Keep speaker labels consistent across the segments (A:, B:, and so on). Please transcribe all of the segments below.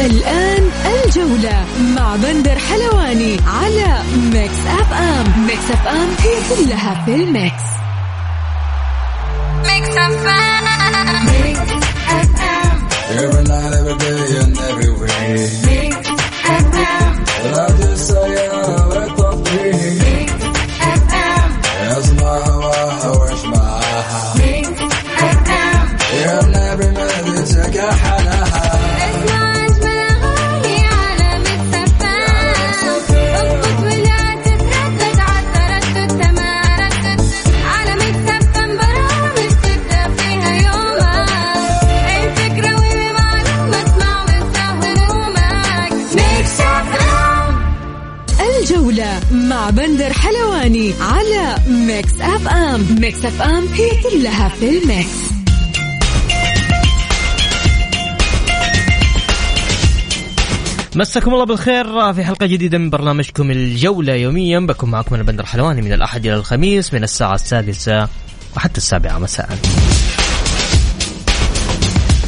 A: الآن الجولة مع بندر حلواني على Mix FM. Mix FM هي كلها في ال
B: mix. Mix FM.
C: Every night, every day, and everywhere. راجل سيارة
A: Mix FM. Mix FM هي كلها في ال mix.
D: مساكم الله بالخير في حلقة جديدة من برنامجكم الجولة يوميا. بكون معكم أنا بندر حلواني من الأحد إلى الخميس من الساعة السادسة وحتى السابعة مساء.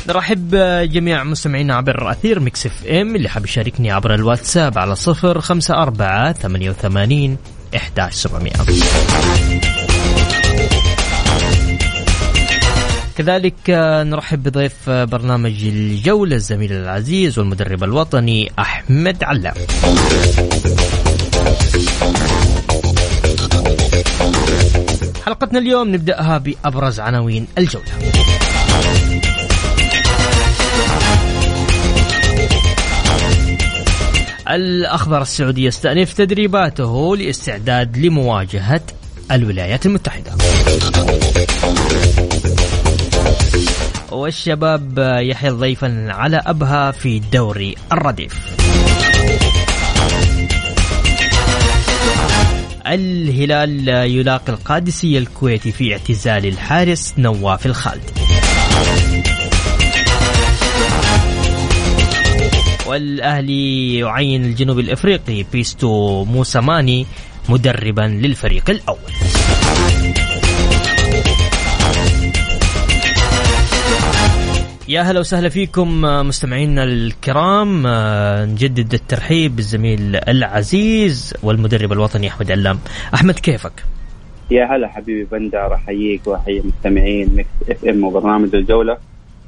D: نرحب جميع مستمعينا عبر أثير Mix FM. اللي حاب يشاركني عبر الواتساب على صفر خمسة أربعة ثمانية وثمانين إحداش سبعمائة كذلك آه، نرحب بضيف آه، برنامج الجولة الزميل العزيز والمدرب الوطني أحمد علام. حلقتنا اليوم نبدأها بأبرز عناوين الجولة. الأخضر السعودي يستأنف تدريباته لاستعداد لمواجهة الولايات المتحدة. والشباب يحيى ضيفا على أبها في دوري الرديف. الهلال يلاقي القادسية الكويتي في اعتزال الحارس نواف الخالدي والأهلي يعين الجنوب الإفريقي بيتسو موسماني مدربا للفريق الأول. يا هلا وسهلا فيكم مستمعينا الكرام. نجدد الترحيب بالزميل العزيز والمدرب الوطني أحمد علام. أحمد كيفك؟
E: يا هلا حبيبي بندر أحييك وأحيي المستمعين Mix FM وبرنامج الجولة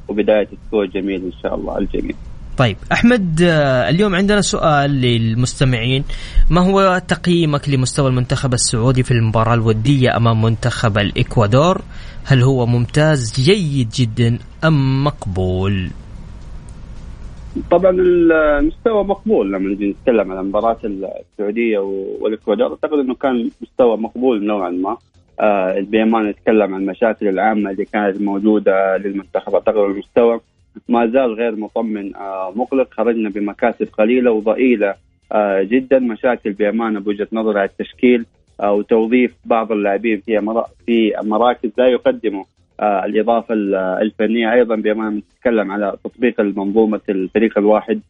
E: وبداية أسبوع جميل إن شاء الله الجميع.
D: طيب أحمد آه، اليوم عندنا سؤال للمستمعين. ما هو تقييمك لمستوى المنتخب السعودي في المباراة الودية أمام منتخب الإكوادور؟ هل هو ممتاز جيد جدا أم مقبول؟
E: طبعا المستوى مقبول لما نجي نتكلم عن مباراة السعودية والإكوادور. أعتقد إنه كان مستوى مقبول نوعا ما. آه بامانه نتكلم عن المشاكل العامة اللي كانت موجودة للمنتخب. أعتقد المستوى ما زال غير مطمن آه مقلق. خرجنا بمكاسب قليلة وضئيلة آه جدا. مشاكل بامانه بوجهه نظري على التشكيل آه وتوظيف بعض اللاعبين في في مراكز لا يقدموا آه الإضافة ال- الفنية. أيضا بامانه نتكلم على تطبيق المنظومة الفريق الواحد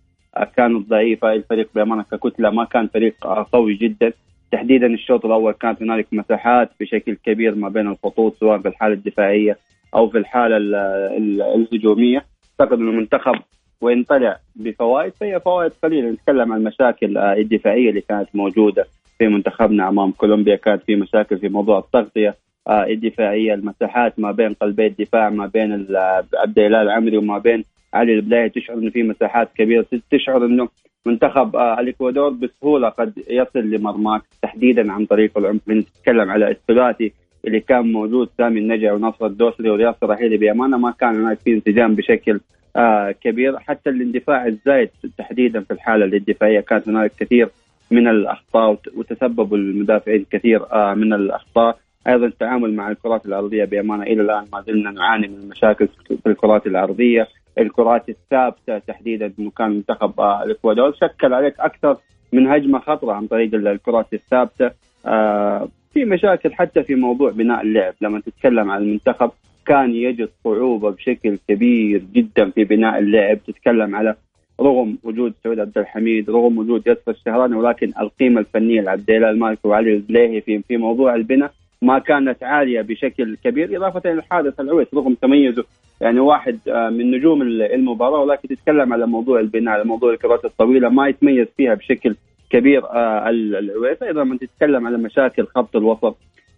E: كانت ضعيفة. الفريق بامانه ككتلة ما كان فريق قوي جدا. تحديدا الشوط الأول كانت هنالك مساحات بشكل كبير ما بين الخطوط سواء في الحالة الدفاعية أو في الحالة ال- ال- الهجومية. اعتقد انه المنتخب وإن طلع بفوائد فهي فوائد قليلة. نتكلم عن المشاكل آه، الدفاعية اللي كانت موجودة في منتخبنا أمام كولومبيا. كانت في مشاكل في موضوع التغطية آه، الدفاعية المساحات ما بين قلبي الدفاع ما بين ال- عبد الاله العمري وما بين علي البلاي تشعر انه في مساحات كبيرة. تشعر إنه منتخب آه، الإكوادور بسهولة قد يصل لمرماك تحديدا عن طريق العمق نتكلم على الثلاثي اللي كان موجود سامي النجع ونصر الدوسري ورياض الرحيلي بأمانة ما كان هناك في انسجام بشكل آه كبير. حتى الاندفاع الزايد تحديدا في الحالة الدفاعيه كانت هناك كثير من الأخطاء وت- وتسبب المدافعين كثير آه من الأخطاء. أيضا التعامل مع الكرات الأرضية بأمانة إلى الآن ما زلنا نعاني من مشاكل في الكرات الأرضية. الكرات الثابتة تحديدا انه كان منتخب آه، الإكوادور. شكل عليك أكثر من هجمة خطرة عن طريق الكرات الثابتة آه، في مشاكل حتى في موضوع بناء اللعب. لما تتكلم عن المنتخب كان يجد صعوبة بشكل كبير جدا في بناء اللعب. تتكلم على رغم وجود سعود عبد الحميد رغم وجود ياسر الشهراني ولكن القيمة الفنية لعبد الله المالكي وعلي البليهي في في موضوع البناء ما كانت عالية بشكل كبير إضافة إلى الحارس العويس رغم تميزه يعني واحد آه، من نجوم المباراة. ولكن تتكلم على موضوع البناء على موضوع الكرات الطويلة ما يتميز فيها بشكل كبير آه، العويس أيضا من تتكلم على مشاكل خط الوسط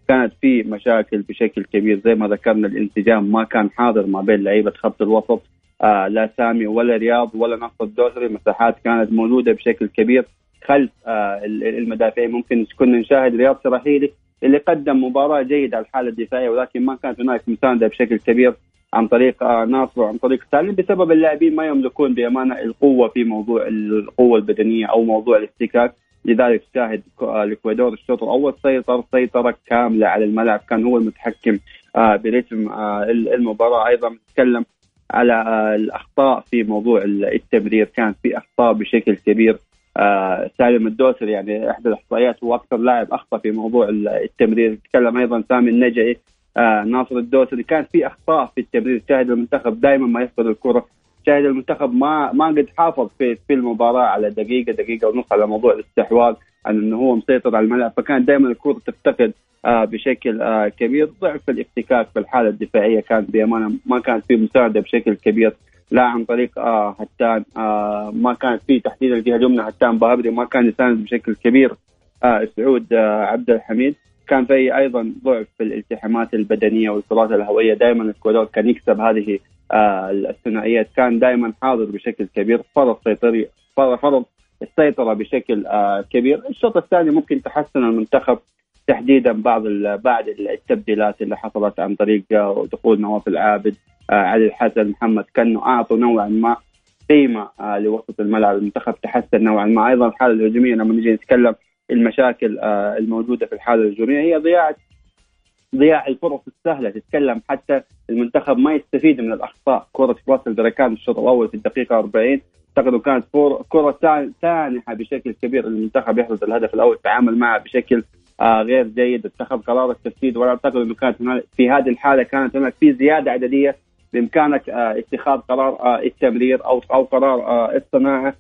E: كانت في مشاكل بشكل كبير. زي ما ذكرنا الانسجام ما كان حاضر ما بين لعيبة خط الوسط آه لا سامي ولا رياض ولا نصر الدوسري. مساحات كانت موجودة بشكل كبير. خلف آه المدافعين ممكن كنا نشاهد رياض سراحيلي اللي قدم مباراة جيدة على الحالة الدفاعية ولكن ما كانت هناك مساندة بشكل كبير. عن طريق ناصر وعن طريق سالم بسبب اللاعبين ما يملكون بأمانة القوة في موضوع القوة البدنية أو موضوع الاحتكاك. لذلك شاهد الإكوادور الشوط الأول سيطر سيطرة كاملة على الملعب. كان هو المتحكم آه برتم آه المباراة. أيضا نتكلم على آه الأخطاء في موضوع التمرير كان في أخطاء بشكل كبير. سالم الدوسري يعني إحدى الاحصائيات هو أكثر لاعب أخطأ في موضوع التمرير. نتكلم أيضا سامي النجعي آه ناصر الدوسري. كان في اخطاء في التمرير. شاهد المنتخب دائما ما يفقد الكرة. شاهد المنتخب ما ما قد حافظ في في المباراة على دقيقة دقيقة ونص على موضوع الاستحواذ عن إنه هو مسيطر على الملعب. فكان دائما الكرة تفتقد آه بشكل آه كبير. ضعف الافتكاك في الحالة الدفاعية كان بأمانة ما كانت في مساعدة بشكل كبير لا عن طريق آه آه ما كانت في تحديد الجهة اليمنى هتان بابري ما كان يساند بشكل كبير آه سعود آه عبد الحميد. كان في أيضا ضعف في الالتحامات البدنية والكرات الهوائية. دائما الاكوادور كان يكسب هذه آه الثنائيات. كان دائما حاضر بشكل كبير. فرض سيطري فرض السيطرة بشكل آه كبير. الشوط الثاني ممكن تحسن المنتخب تحديدا بعض بعد التبديلات اللي حصلت عن طريق آه، دخول نواف العابد علي الحسن محمد كانوا أعطوا نوعا ما قيمة لوسط الملعب. المنتخب تحسن نوعا ما. أيضا الحاله الهجومية لما نجي نتكلم المشاكل آه الموجودة في الحالة الهجوميه هي ضياع ضياع الفرص السهلة تتكلم حتى المنتخب ما يستفيد من الأخطاء. كرة راس البركان الشوط الأول في الدقيقة 40 أعتقد كانت كرة سانحه بشكل كبير المنتخب يحرز الهدف الأول تعامل معها بشكل آه غير جيد. اتخذ قرار التسديد ولا أعتقد إنه كانت هناك في هذه الحالة كانت هناك في زيادة عددية بإمكانك آه اتخاذ قرار التمرير أو أو قرار الصناعه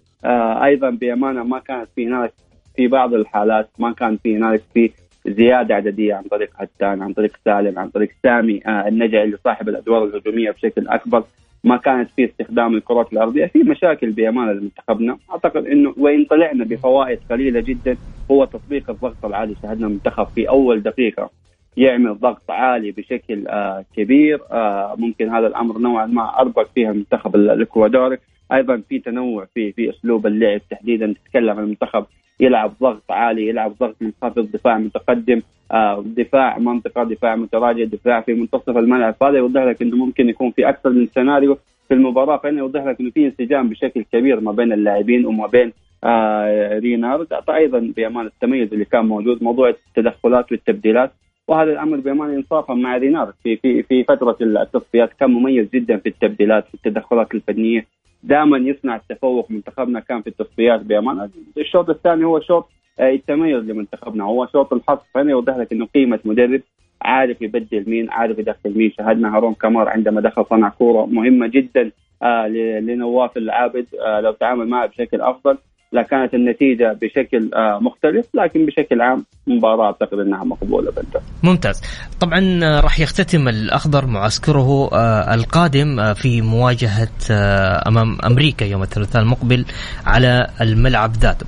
E: أيضا بأمانة ما كانت في هناك في بعض الحالات ما كان في هناك في زيادة عددية عن طريق هتان عن طريق سالم عن طريق سامي آه النجعي اللي صاحب الأدوار الهجومية بشكل أكبر. ما كانت في استخدام الكرات الأرضية. في مشاكل بامانه لمنتخبنا أعتقد إنه وإن طلعنا بفوائد قليلة جدا هو تطبيق الضغط العالي. شاهدنا المنتخب في أول دقيقة يعمل ضغط عالي بشكل آه كبير. آه ممكن هذا الأمر نوعا ما أربك فيها المنتخب الإكوادوري. أيضا في تنوع في في أسلوب اللعب تحديدا. تتكلم عن المنتخب يلعب ضغط عالي يلعب ضغط منخفض دفاع متقدم آه دفاع منطقة دفاع متراجع دفاع في منتصف الملعب. هذا يوضح لك إنه ممكن يكون في أكثر من سيناريو في المباراة فإنه يوضح لك إنه في انسجام بشكل كبير ما بين اللاعبين وما بين آه رينارد. أيضا بامان التميز اللي كان موجود موضوع التدخلات والتبديلات. وهذا الأمر بامان انصافا مع رينارد في في في فترة التصفيات كان مميز جدا في التبديلات في التدخلات الفنية دائما يصنع التفوق منتخبنا كان في التصفيات بامانه الشوط الثاني هو شوط التميز لمنتخبنا. هو شوط الحظ فهنا يوضح لك إنه قيمة مدرب عارف يبدل مين عارف يدخل مين. شاهدنا هارون كمار عندما دخل صنع كورة مهمة جدا آه لنواف العابد آه لو تعامل معه بشكل أفضل. لكانت النتيجة بشكل آه مختلف لكن بشكل عام مباراة أعتقد إنها مقبولة بالدفع.
D: ممتاز. طبعا راح يختتم الأخضر معسكره آه القادم آه في مواجهة آه أمام أمريكا يوم الثلاثاء المقبل على الملعب ذاته.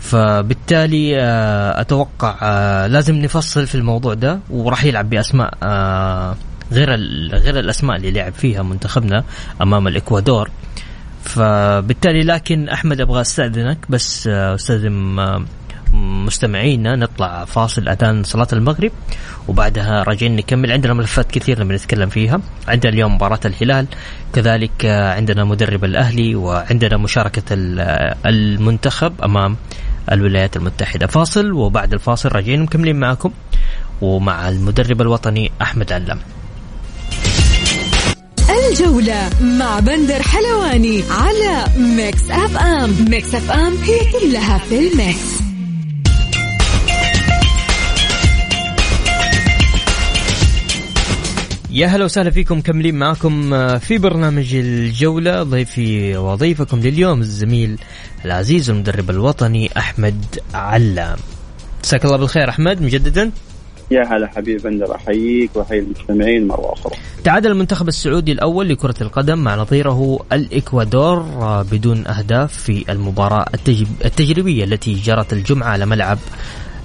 D: فبالتالي أتوقع لازم نفصل في الموضوع ده وراح يلعب بأسماء غير غير الأسماء اللي لعب فيها منتخبنا أمام الإكوادور. فبالتالي لكن أحمد أبغى أستأذنك بس استاذن مستمعينا نطلع فاصل أذان صلاة المغرب وبعدها راجعين نكمل. عندنا ملفات كثير نبي نتكلم فيها. عندنا اليوم مباراة الهلال كذلك عندنا مدرب الأهلي وعندنا مشاركة المنتخب أمام الولايات المتحدة. فاصل وبعد الفاصل راجعين مكملين معكم ومع المدرب الوطني أحمد علام
A: الجولة مع بندر حلواني على Mix FM. Mix FM هي كلها في ال mix.
D: يا هلا وسهلا فيكم كملين معكم آه، في برنامج الجولة. ضيفي وضيفكم لليوم الزميل العزيز المدرب الوطني أحمد علام. مساك الله بالخير أحمد مجددا؟
E: يا هلا حبيبي بندر أحييك وأحيي المستمعين مرة أخرى.
D: تعادل المنتخب السعودي الأول لكرة القدم مع نظيره الإكوادور آه، بدون أهداف في المباراة التجب- التجريبية التي جرت الجمعة على ملعب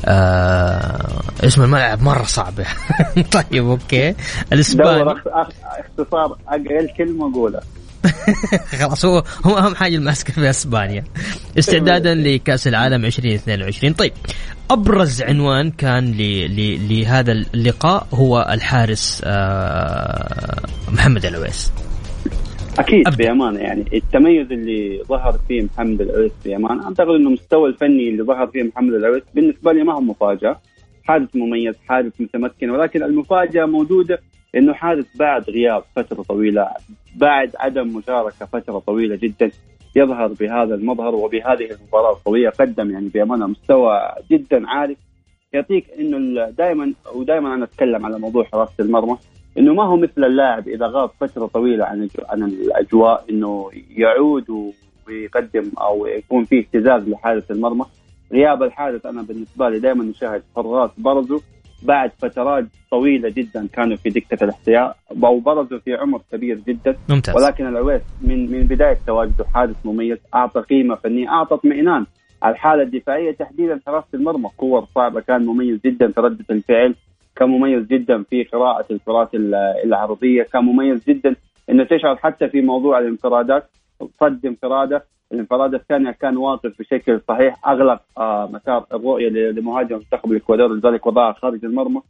D: آه اسم الملعب مرة صعب. طيب
E: أخ- أخ- اختصار أقل كلمة قولها
D: خلاص هو هو أهم حاجة الماسكه في إسبانيا. استعدادا لكأس العالم 2022 طيب أبرز عنوان كان لهذا اللقاء هو الحارس آه، محمد العويس.
E: أكيد
D: أبدأ.
E: بأمانة يعني. التميز اللي ظهر فيه محمد العويس بأمانة أعتقد إنه المستوى الفني اللي ظهر فيه محمد العويس بالنسبة لي ما هو مفاجأة. حارس مميز حارس متمكن ولكن المفاجأة موجودة إنه حارس بعد غياب فترة طويلة بعد عدم مشاركة فترة طويلة جدا يظهر بهذا المظهر وبهذه المباراة القوية قدم يعني بأمانة مستوى جدا عالي. يعطيك إنه دائما ودائما أنا أتكلم على موضوع حراسة المرمى إنه ما هو مثل اللاعب إذا غاب فترة طويلة عن عن الأجواء إنه يعود ويقدم أو يكون فيه اهتزاز لحارس المرمى. غياب الحارس أنا بالنسبة لي دائما نشاهد حراس برزوا بعد فترات طويلة جدا كانوا في دكة الاحتياط أو برزوا في عمر كبير جدا.
D: ممتاز.
E: ولكن العويس من من بداية تواجده حارس مميز أعطى قيمة فنية أعطى اطمئنان. على الحالة الدفاعية تحديدا حراسه المرمى كور صعبة كان مميز جدا في رده الفعل كان مميز جدا في قراءة الكرات ال- العرضية كان مميز جدا إنه تشعر حتى في موضوع الانفرادات صد انفراده. الانفراد الثانية كان واقف بشكل صحيح أغلق آه مسار الرؤية لمهاجم منتخب الاكوادور لذلك وضعها خارج المرمى.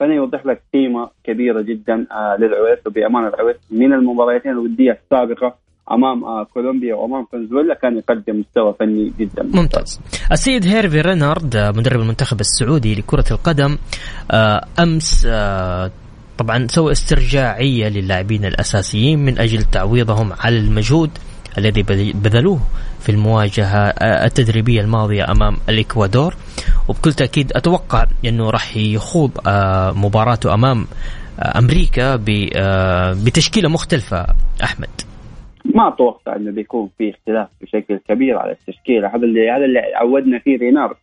E: فأنا يوضح لك قيمة كبيرة جدا آه للعويس وبأمانة العويس من المباراتين الودية السابقة أمام آه كولومبيا وأمام فنزويلا كان يقدم مستوى فني جدا.
D: ممتاز. السيد هيرفي رينارد مدرب المنتخب السعودي لكرة القدم آه، طبعا سوى استرجاعية للاعبين الأساسيين من أجل تعويضهم على المجهود. الذي بذ- بذلوه في المواجهة آه، التدريبية الماضية أمام الإكوادور. وبكل تأكيد أتوقع أنه راح يخوض آه، مباراته أمام آه، أمريكا بتشكيلة مختلفة. أحمد.
E: ما أتوقع أنه بيكون في اختلاف بشكل كبير على التشكيلة. هذا اللي هذا اللي عودنا فيه رينار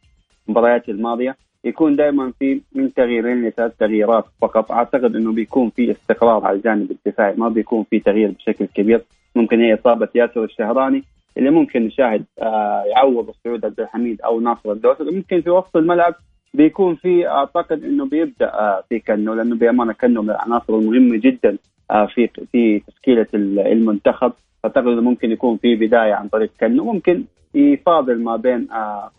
E: المباريات الماضية. يكون دائما في من تغييرين لثلاث تغييرات فقط. أعتقد أنه بيكون في استقرار على الجانب الدفاعي ما بيكون في تغيير بشكل كبير. ممكن هي إصابة ياسر الشهراني اللي ممكن نشاهد آه يعوض السعود عبد الحميد أو ناصر الدوسري. ممكن في وسط الملعب بيكون في أعتقد إنه بيبدأ آه في كنو لأنه بأمانة كنو من العناصر المهمه جدا آه في في تشكيلة المنتخب. أعتقد إنه ممكن يكون في بداية عن طريق كنو. ممكن يفاضل ما بين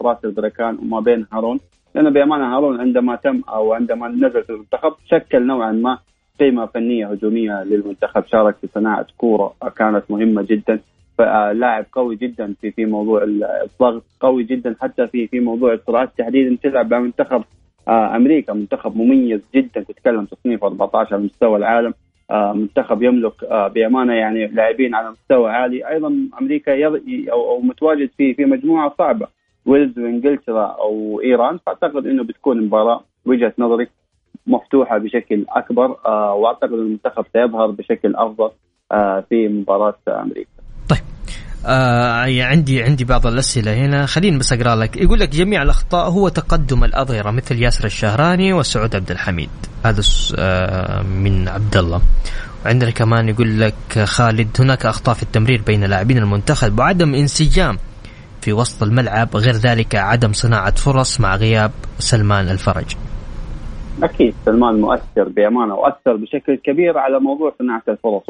E: فراس البركان وما بين هارون لأنه بأمانة هارون عندما تم أو عندما نزل في المنتخب شكل نوعا ما قيمة فنية هجومية للمنتخب. شارك في صناعة كورة كانت مهمة جدا. لاعب قوي جدا في في موضوع الضغط قوي جدا حتى في في موضوع السرعات تحديدا تلعب مع منتخب آه أمريكا. منتخب مميز جدا. تتكلم تصنيف 14 على مستوى العالم. آه منتخب يملك آه بأمانة يعني لاعبين على مستوى عالي. أيضا أمريكا. أو, متواجد في في مجموعة صعبة. ويلز وإنجلترا أو إيران. فأعتقد إنه بتكون مباراة وجهة نظري. مفتوحة بشكل أكبر آه وأعتقد المنتخب سيظهر بشكل أفضل آه في مباراة أمريكا.
D: طيب. آه عندي عندي بعض الأسئلة هنا. خليني بس أقرأ لك. يقول لك جميع الأخطاء هو تقدم الأظهرة مثل ياسر الشهراني وسعود عبد الحميد. هذا آه من عبد الله. وعندنا كمان يقول لك خالد هناك أخطاء في التمرير بين لاعبين المنتخب وعدم انسجام في وسط الملعب غير ذلك عدم صناعة فرص مع غياب سلمان الفرج.
E: أكيد سلمان مؤثر بأمانة وأثر بشكل كبير على موضوع صناعة الفرص.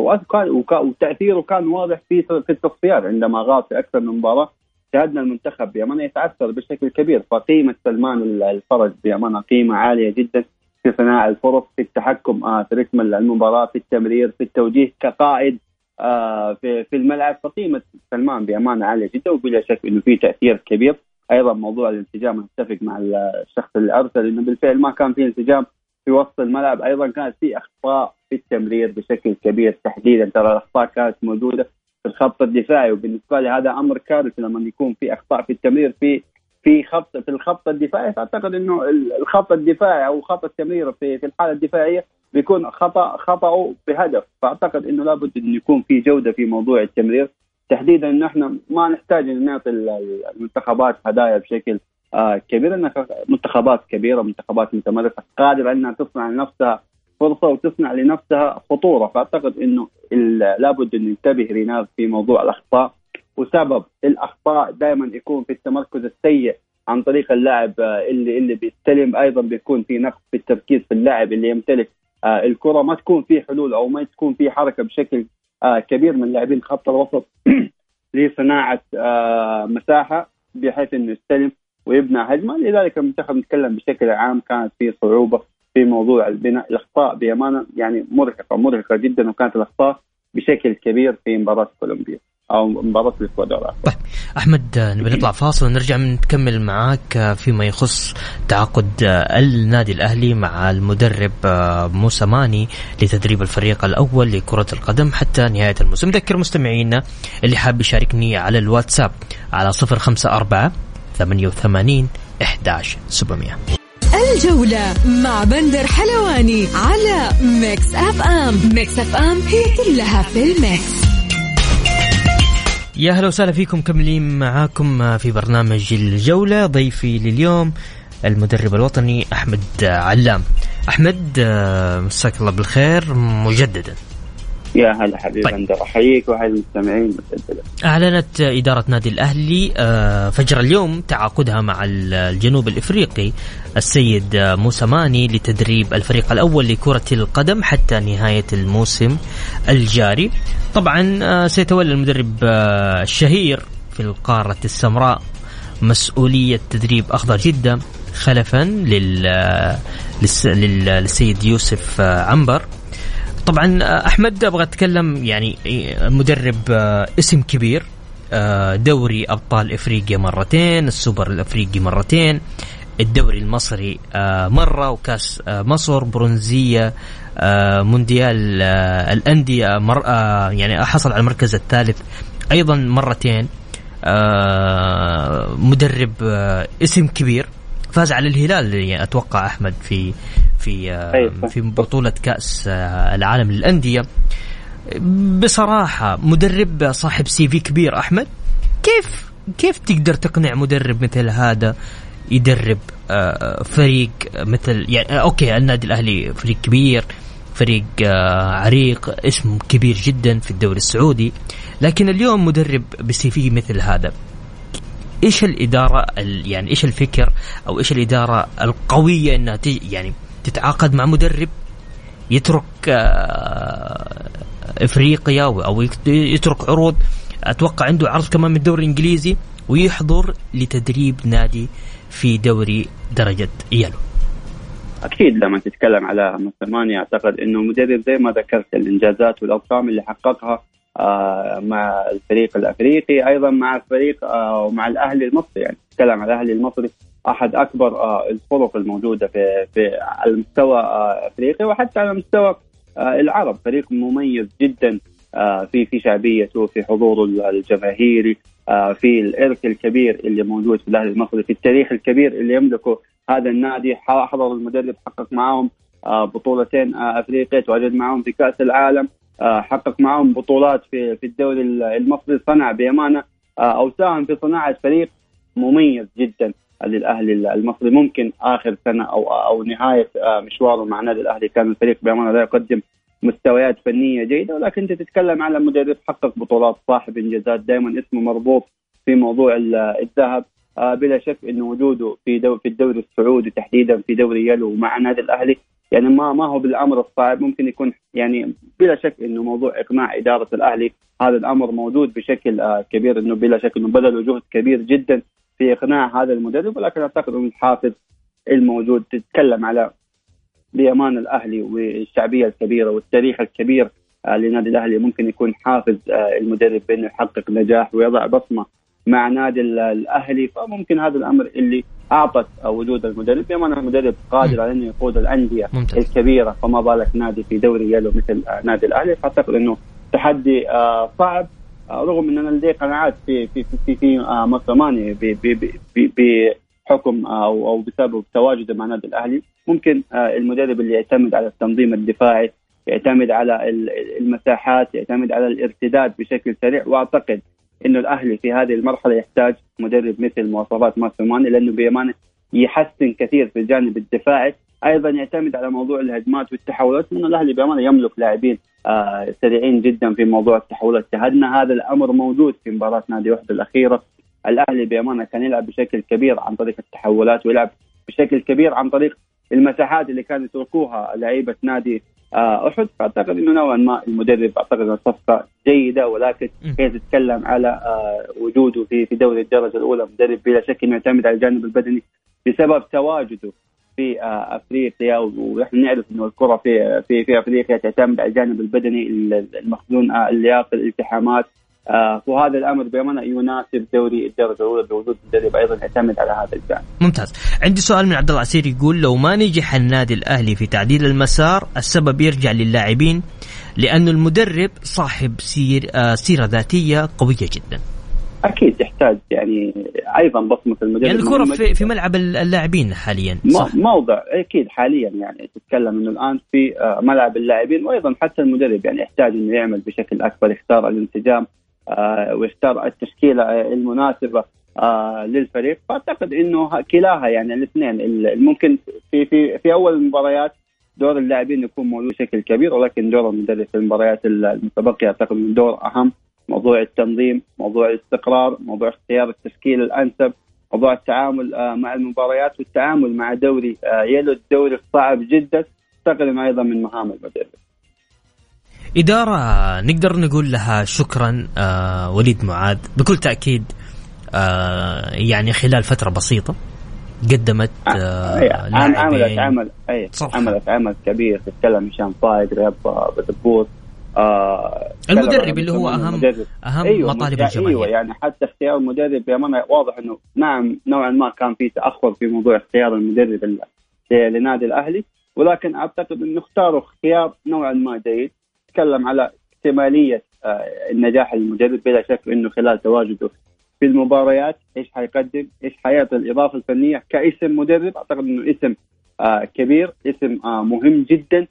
E: وتأثيره كان واضح في في التصفيات عندما غاب في أكثر من مباراة شاهدنا المنتخب بأمانة يتاثر بشكل كبير. فقيمة سلمان الفرج بأمانة قيمة عالية جدا في صناعة الفرص في التحكم في رتم المباراة في التمرير في التوجيه كقائد في في الملعب. فقيمة سلمان بأمانة عالية جدا وبلا شك إنه في تأثير كبير. أيضا موضوع الانسجام أتفق مع الشخص اللي أرسل إنه بالفعل ما كان في انسجام في وسط الملعب. أيضا كانت في أخطاء في التمرير بشكل كبير تحديدا ترى الأخطاء كانت موجودة في الخط الدفاعي وبالنسبة لي هذا أمر كارثي لما يكون في أخطاء في التمرير في في خط في الخط الدفاعي. فاعتقد إنه ال- الخط الدفاعي أو خط التمرير في في الحالة الدفاعية بيكون خطأ خطاه بهدف. فأعتقد إنه لابد انه يكون في جودة في موضوع التمرير. تحديدا انه إحنا ما نحتاج إن نعطي ال- ال- المنتخبات هدايا بشكل آه كبير. إنها منتخبات كبيرة منتخبات متمرسة قادرة إنها تصنع لنفسها فرصة وتصنع لنفسها خطورة. فأعتقد إنه لابد انه ينتبه رينار في موضوع الأخطاء. وسبب الأخطاء دائما يكون في التمركز السيء عن طريق اللاعب آه، اللي اللي بيستلم. أيضا بيكون في نقص في التركيز في اللاعب اللي يمتلك آه، الكرة. ما تكون في حلول أو ما تكون في حركة بشكل كبير من لاعبين خط الوسط لصناعة آه، مساحة بحيث إنه يستلم ويبنى هجمة. لذلك المنتخب نتكلم بشكل عام كانت في صعوبة في موضوع البناء. الأخطاء بأمانة يعني مرهقة مرهقة جدا وكانت الأخطاء بشكل كبير في مباراة كولومبيا أو مباراه الاكوادور
D: طيب أحمد نبي نطلع فاصل ونرجع نكمل معاك فيما يخص تعاقد النادي الأهلي مع المدرب موسيماني لتدريب الفريق الأول لكرة القدم حتى نهاية الموسم. نذكر مستمعينا اللي حاب يشاركني على الواتساب على 054 88 11 700
A: الجولة مع بندر حلواني على Mix FM. Mix FM هي كلها في ال mix.
D: يا هلا وسهلا فيكم مكملين معاكم في برنامج الجولة ضيفي لليوم المدرب الوطني أحمد علام. أحمد آه، مساك الله بالخير مجددا.
E: يا هلا حبيبي
D: طيب.
E: أحييك وأحيي المستمعين.
D: أعلنت إدارة نادي الأهلي آه، فجر اليوم تعاقدها مع ال- الجنوب الإفريقي السيد آه، موسى ماني لتدريب الفريق الأول لكرة القدم حتى نهاية الموسم الجاري طبعا آه، سيتولى المدرب الشهير في القارة السمراء مسؤولية تدريب أخضر جدة خلفا لل للس- لل- للسيد يوسف عنبر طبعا آه، أحمد أبغى أتكلم يعني مدرب آه، اسم كبير آه، دوري أبطال إفريقيا مرتين السوبر الإفريقي مرتين الدوري المصري مرة وكأس مصر برونزية مونديال الأندية مر يعني حصل على المركز الثالث أيضا مرتين مدرب اسم كبير. فاز على الهلال أتوقع أحمد في في آه،
E: أيوة.
D: في بطولة كأس آه، العالم للأندية. بصراحة مدرب صاحب CV كبير أحمد. كيف كيف تقدر تقنع مدرب مثل هذا يدرب آه، فريق مثل يعني آه، OK النادي الأهلي فريق كبير فريق آه، عريق اسم كبير جدا في الدوري السعودي. لكن اليوم مدرب بسي في مثل هذا إيش الإدارة ال- يعني إيش الفكر أو إيش الإدارة القوية إنها يعني تتعاقد مع مدرب يترك آه، إفريقيا أو يترك عروض؟ أتوقع عنده عرض كمان من الدوري الإنجليزي ويحضر لتدريب نادي في دوري درجة يلو.
E: أكيد لما تتكلم على موسيماني أعتقد إنه مدرب زي ما ذكرت الإنجازات والأرقام اللي حققها مع الفريق الأفريقي أيضا مع الفريق آه، ومع الأهلي المصري. يعني تتكلم على الأهلي المصري أحد أكبر آه، الفرق الموجودة في في على مستوى آه، أفريقيا وحتى على مستوى آه، العرب. فريق مميز جدا آه، في في شعبيته في حضوره الجماهيري آه، في الإرث الكبير اللي موجود في الأهلي المصري في التاريخ الكبير اللي يملكه هذا النادي. حضر المدرب حقق معهم آه، بطولتين آه، أفريقيا تواجد معهم في كأس العالم. آه، حقق معهم بطولات في في الدوري المصري صنع بأمانة. آه، أو ساهم في صناعة فريق مميز جدا للأهلي المصري. ممكن آخر سنة أو أو نهاية آه، مشواره مع النادي الأهلي كان الفريق بأمانة لا يقدم مستويات فنية جيدة. ولكن أنت تتكلم على مدرب حقق بطولات صاحب إنجازات دائما اسمه مربوط في موضوع ال- الذهب. آه، بلا شك انه وجوده في في الدوري السعودي تحديدا في دوري يلو مع النادي الأهلي يعني ما ما هو بالأمر الصعب ممكن يكون يعني بلا شك إنه موضوع إقناع إدارة الأهلي هذا الأمر موجود بشكل آه، كبير إنه بلا شك إنه بذلوا جهد كبير جدا في إقناع هذا المدرب ولكن أعتقد انه الحافز الموجود تتكلم على بأمان الأهلي والشعبية الكبيرة والتاريخ الكبير آه، لنادي الأهلي. ممكن يكون حافز آه، المدرب بأنه يحقق نجاح ويضع بصمة مع نادي ال- الأهلي فممكن هذا الأمر اللي أعطت وجود المدرب بما ان المدرب قادر على انه يقود الأندية
D: ممتاز.
E: الكبيرة فما بالك نادي في دوري يلو مثل نادي الأهلي. فأعتقد أنه تحدي آه، صعب آه، رغم أن أنا لدي قناعات في في في في, في آه، مصر ماني بحكم أو أو بسبب تواجده مع النادي الأهلي. ممكن المدرب اللي يعتمد على التنظيم الدفاعي يعتمد على ال- المساحات يعتمد على الارتداد بشكل سريع. وأعتقد إنه الأهلي في هذه المرحلة يحتاج مدرب مثل مواصفات مارسيل ماني لأنه بأمانة يحسن كثير في الجانب الدفاعي. أيضا يعتمد على موضوع الهجمات والتحولات لأنه الأهلي بأمانة يملك لاعبين آه سريعين جدا في موضوع التحولات. شاهدنا هذا الأمر موجود في مباراة نادي وحده الأخيرة. الأهلي بأمانة كان يلعب بشكل كبير عن طريق التحولات ويلعب بشكل كبير عن طريق المساحات اللي كانوا يتركوها لعيبة نادي أحد فأعتقد إنه نوعا ما المدرب أعتقد إنه صفقة جيدة ولكن. هي تتكلم على آه وجوده في في دوري الدرجة الأولى مدرب بلا شك إنه يعتمد على الجانب البدني بسبب تواجده في آه أفريقيا ونحن نعرف إنه الكرة في في في أفريقيا تعتمد على الجانب البدني المخزون آه اللياقة الالتحامات آه وهذا الأمر بأمانة يناسب دوري الدرجه الأولى بوجود مدرب أيضا يعتمد على هذا الجانب.
D: ممتاز عندي سؤال من عبد الله عسير يقول لو ما نجح النادي الأهلي في تعديل المسار السبب يرجع للاعبين لأنه المدرب صاحب سير آه سيرة ذاتية قوية جدا
E: أكيد يحتاج يعني أيضا بصمة المدرب
D: يعني
E: الكرة
D: في. في ملعب اللاعبين حاليا صح
E: مو- موضع أكيد حاليا يعني تتكلم إنه الآن في آه، ملعب اللاعبين وأيضا حتى المدرب يعني يحتاج إنه يعمل بشكل أكبر يختار الانسجام ويختار التشكيلة آه، المناسبة آه، للفريق. فأعتقد إنه كلاها يعني الاثنين. ال- ممكن في في في أول المباريات دور اللاعبين يكون موجود بشكل كبير ولكن دور المدرب في المباريات ال- المتبقية أعتقد دور أهم. موضوع التنظيم موضوع الاستقرار موضوع اختيار التشكيل الأنسب موضوع التعامل آه، مع المباريات والتعامل مع دوري آه، يلو الدوري الصعب جدا. أعتقد أيضا من مهام المدرب.
D: إدارة نقدر نقول لها شكرا آه وليد معاذ بكل تأكيد آه يعني خلال فترة بسيطة قدمت آه
E: أي، عم- عملت
D: لاعبين.
E: عمل
D: أي.
E: عملت عمل كبير تتكلم هشام فايق رياض بدبور آه
D: المدرب اللي هو
E: المدرب.
D: أهم أهم
E: أيوة
D: مطالب
E: يعني
D: الجماهير
E: أيوه يعني حتى اختيار المدرب بأمانة واضح إنه نعم نوعا ما كان في تأخر في موضوع اختيار المدرب ال- لنادي الأهلي ولكن أعتقد إنه اختاروا خيار نوعا ما جيد تكلم على احتمالية آه، النجاح المدرب بلا شك إنه خلال تواجده في المباريات إيش حيقدم إيش حيعطي الإضافة الفنية كاسم مدرب. أعتقد إنه اسم آه كبير اسم آه مهم جدا.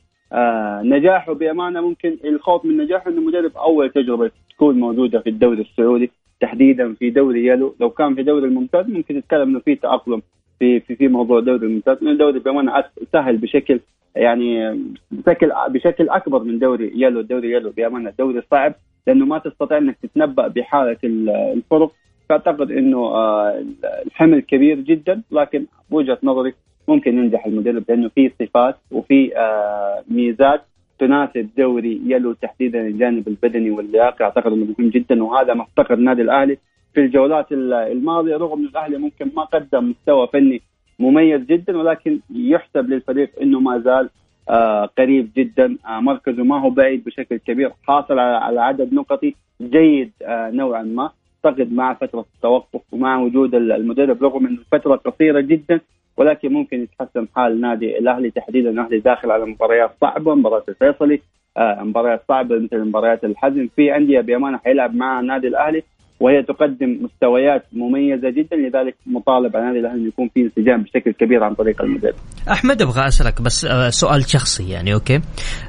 E: نجاحه بأمانة ممكن الخوف من نجاحه إنه مدرب أول تجربة تكون موجودة في الدوري السعودي تحديدا في دوري يلو. لو كان في دوري الممتاز ممكن تتكلم إنه في تأقلم في في في موضوع دوري الممتاز. لأنه الدوري بأمانة سهل بشكل يعني بشكل بشكل أكبر من دوري يلو. الدوري يلو بأمانة دوري صعب لأنه ما تستطيع إنك تتنبأ بحالة ال- الفرق. فأعتقد إنه آه، الحمل كبير جدا لكن بوجهة نظري ممكن ينجح المدرب لأنه في صفات وفي آه، ميزات تناسب دوري يلو تحديدا الجانب البدني واللياقة. أعتقد إنه مهم جدا وهذا ما افتقد النادي الأهلي. في الجولات ال- الماضية رغم ان الأهلي ممكن ما قدم مستوى فني مميز جدا ولكن يحسب للفريق إنه ما زال آه قريب جدا. آه مركزه ما هو بعيد بشكل كبير حاصل على, عدد نقطي جيد آه نوعا ما. أعتقد مع فترة التوقف ومع وجود ال- المدرب رغم إنه الفترة قصيرة جدا ولكن ممكن يتحسن حال نادي الأهلي تحديدا. الأهلي داخل على مباريات صعبة مباراة الفيصلي مباريات صعبة مثل مباريات الحزم. في أندية بأمانة حيلعب مع النادي الأهلي. وهي تقدم مستويات مميزة جدا لذلك مطالب على النادي الاهلي انه يكون في انسجام بشكل كبير عن طريق المدرب.
D: أحمد أبغى أسألك بس آه، سؤال شخصي يعني أوكي؟